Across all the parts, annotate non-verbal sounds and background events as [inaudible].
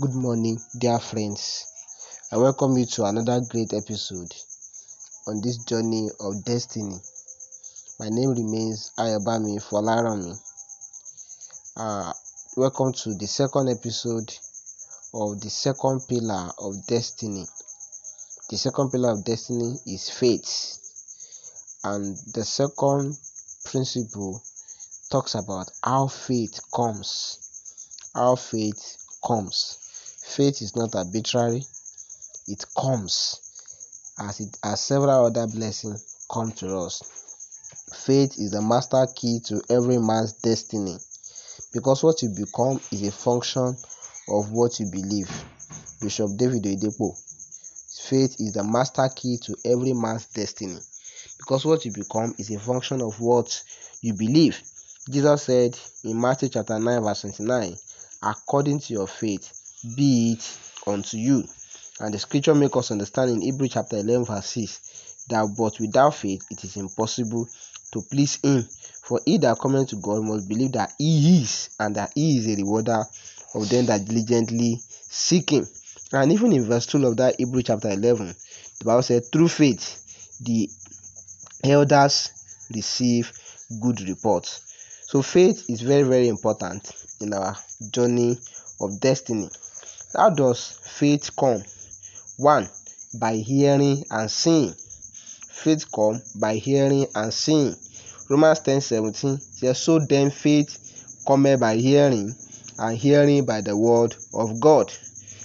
Good morning, dear friends. I welcome you to another great episode on this journey of destiny. My name remains Ayobami Folaranmi. Uh, welcome to the second episode of the second pillar of destiny. The second pillar of destiny is faith, and the second principle talks about how faith comes. How faith comes. Faith is not arbitrary, it comes as it as several other blessings come to us. Faith is the master key to every man's destiny because what you become is a function of what you believe. Bishop David Oyedepo. Faith is the master key to every man's destiny because what you become is a function of what you believe. Jesus said in Matthew chapter 9, verse 29, according to your faith, be it unto you. And the scripture makes us understand in Hebrew chapter 11, verse 6, that but without faith it is impossible to please Him. For he that cometh to God must believe that He is, and that He is a rewarder of them that diligently seek Him. And even in verse 2 of that Hebrew chapter 11, the Bible said, through faith, the elders receive good reports. So faith is very, very important in our journey of destiny. How does faith come? One, by hearing and seeing. Faith come by hearing and seeing. Romans 10 17 says, So then faith cometh by hearing, and hearing by the word of God.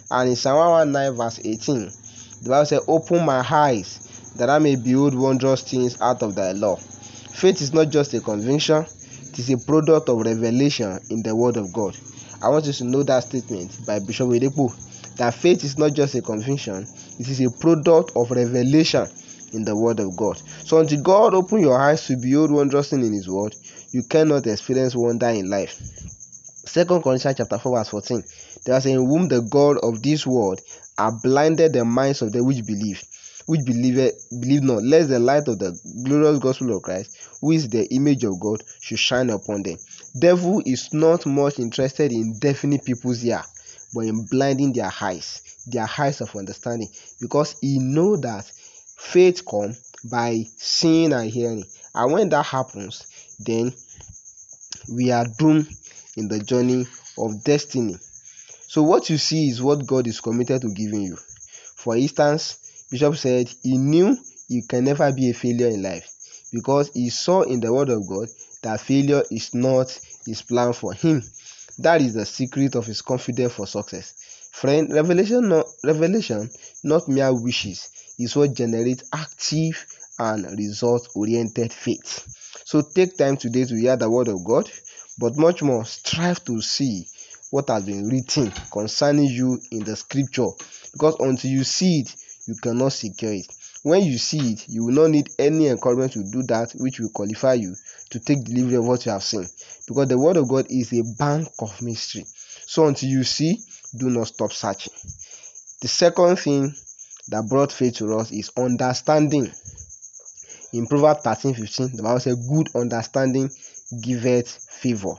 And in Psalm 119, verse 18, the Bible says, Open my eyes that I may behold wondrous things out of thy law. Faith is not just a conviction, it is a product of revelation in the word of God. I want you to know that statement by Bishop Oyedepo that faith is not just a conviction, it is a product of revelation in the word of God. So until God open your eyes to behold wondrous things in his word, you cannot experience wonder in life. Second Corinthians chapter 4, verse 14. There is in whom the God of this world are blinded the minds of them which believe, which believe eh, believe not, lest the light of the glorious gospel of Christ, who is the image of God, should shine upon them. Devil is not much interested in deafening people's ear, but in blinding their eyes, their eyes of understanding, because he know that faith come by seeing and hearing, and when that happens, then we are doomed in the journey of destiny. So what you see is what God is committed to giving you. For instance, Bishop said he knew you can never be a failure in life because he saw in the word of God that failure is not his plan for him. That is the secret of his confidence for success. Friend, revelation not revelation, not mere wishes, is what generates active and result-oriented faith. So take time today to hear the word of God, but much more strive to see what has been written concerning you in the scripture because until you see it you cannot secure it when you see it you will not need any encouragement to do that which will qualify you to take delivery of what you have seen. Because the word of god is a bank of mystery. So until you see do not stop searching. The second thing that brought faith to us is understanding. In proverbs 13 15 the bible says good understanding giveth favor.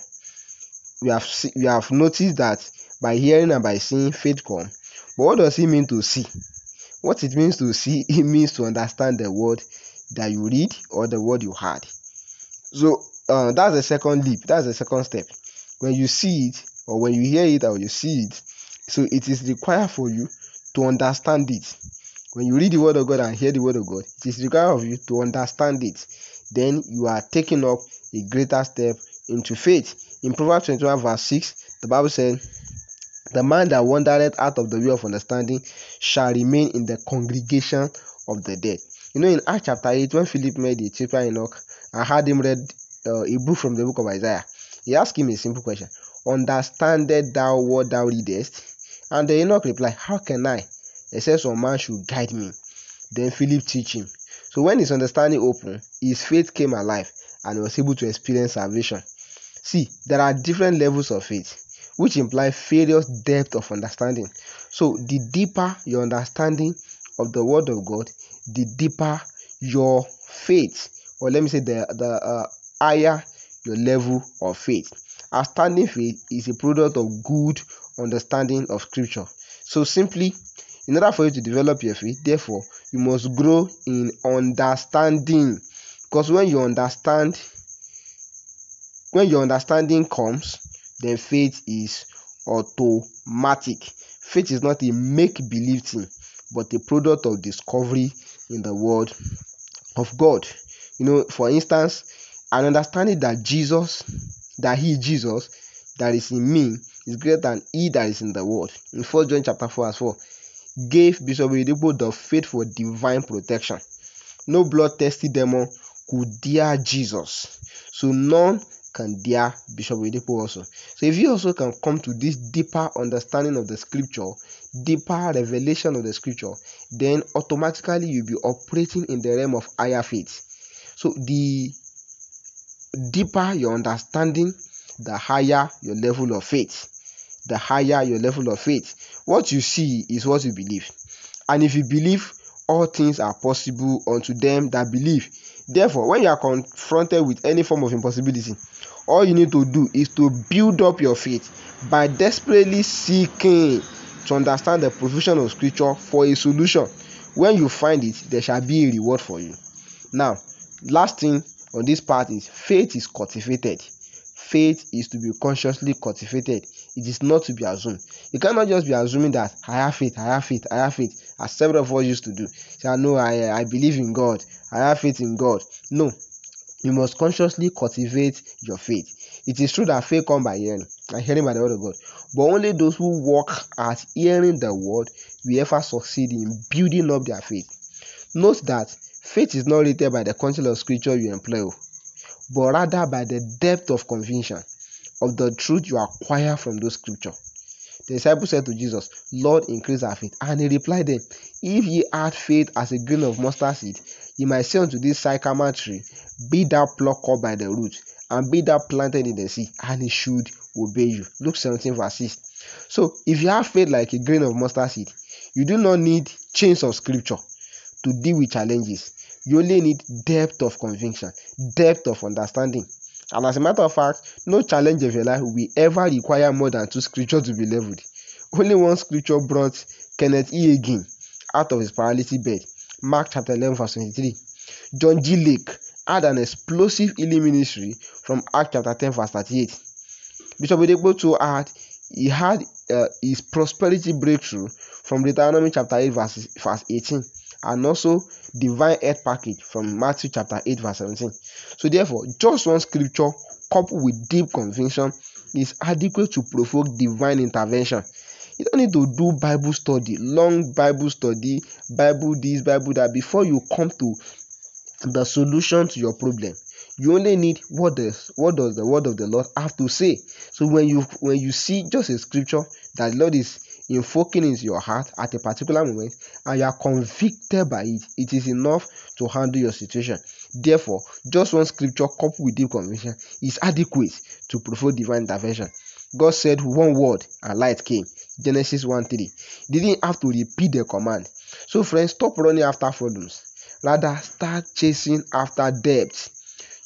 We have see, we have noticed that by hearing and by seeing faith come. But what does it mean to see what it means to see [laughs] it means to understand the word that you read or the word you heard so uh, that's the second leap that's the second step. When you see it or when you hear it or you see it so it is required for you to understand it. When you read the word of god and hear the word of god it is required of you to understand it. Then you are taking up a greater step into faith. In Proverbs 21, verse 6, the Bible said, The man that wandereth out of the way of understanding shall remain in the congregation of the dead. You know, in Acts chapter 8, when Philip met the Ethiopian eunuch and had him read uh, a book from the book of Isaiah, he asked him a simple question Understandest thou what thou readest? And the eunuch replied, How can I, except some man should guide me? Then Philip teach him. So when his understanding opened, his faith came alive and he was able to experience salvation. See, there are different levels of faith, which imply various depth of understanding. So, the deeper your understanding of the Word of God, the deeper your faith, or let me say, the the uh, higher your level of faith. Outstanding faith is a product of good understanding of scripture. So simply, in order for you to develop your faith, therefore, you must grow in understanding. Because when you understand, when your understanding comes, then faith is automatic. Faith is not a make believe thing, but a product of discovery in the Word of God. You know, for instance, an understanding that Jesus, that He, Jesus, that is in me, is greater than He that is in the world. In 4 John chapter 4, verse 4, gave Bishop Oyedepo the faith for divine protection. No blood tested demon could dare Jesus. So none can dare Bishop Oyedepo also. So if you also can come to this deeper understanding of the scripture, deeper revelation of the scripture, then automatically you'll be operating in the realm of higher faith. So the deeper your understanding, the higher your level of faith. The higher your level of faith. What you see is what you believe. And if you believe, all things are possible unto them that believe. Therefore, when you are confronted with any form of impossibility, all you need to do is to build up your faith by desperately seeking to understand the provision of scripture for a solution. When you find it, there shall be a reward for you. Now, last thing on this part is faith is cultivated. Faith is to be consciously cultivated. It is not to be assumed. You cannot just be assuming that I have faith, I have faith, I have faith, as several of us used to do. Say, ah, no, I, I believe in God, I have faith in God. No, you must consciously cultivate your faith. It is true that faith comes by hearing, and hearing by the word of God. But only those who work at hearing the word will ever succeed in building up their faith. Note that faith is not rated by the content of scripture you employ, oh, but rather by the depth of conviction of the truth you acquire from those scripture. The disciples said to Jesus, Lord, increase our faith. And he replied them, If ye had faith as a grain of mustard seed, ye might say unto this sycamore tree, Be thou plucked up by the root, and be thou planted in the sea, and it should obey you. Luke 17, verse 6. So, if you have faith like a grain of mustard seed, you do not need chains of scripture to deal with challenges. You only need depth of conviction, depth of understanding. And as a matter of fact, no challenge of your life will ever require more than two scriptures to be leveled. Only one scripture brought Kenneth E. Hagin out of his paralytic bed. Mark chapter 11, verse 23. John G. Lake had an explosive healing ministry from Acts chapter 10, verse 38. Bishop Oyedepo too had he had uh, his prosperity breakthrough from Deuteronomy chapter 8, verse, verse 18, and also divine health package from Matthew chapter 8, verse 17. So, therefore, just one scripture coupled with deep conviction is adequate to provoke divine intervention. You don't need to do Bible study, long Bible study, Bible this, Bible that before you come to the solution to your problem. You only need what does what does the word of the Lord have to say. So when you when you see just a scripture that Lord is invoking into your heart at a particular moment and you are convicted by it, it is enough to handle your situation. Therefore, just one scripture coupled with deep conviction is adequate to provoke divine intervention. God said one word and light came. Genesis 1 3. Didn't have to repeat the command. So, friends, stop running after problems. Rather, start chasing after depth.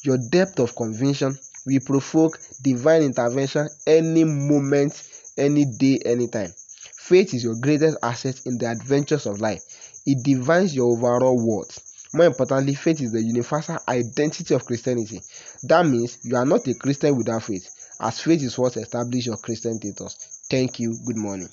Your depth of conviction will provoke divine intervention any moment, any day, anytime. Faith is your greatest asset in the adventures of life. It defines your overall worth. More importantly, faith is the universal identity of Christianity. That means you are not a Christian without faith, as faith is what establishes your Christian status. Thank you. Good morning.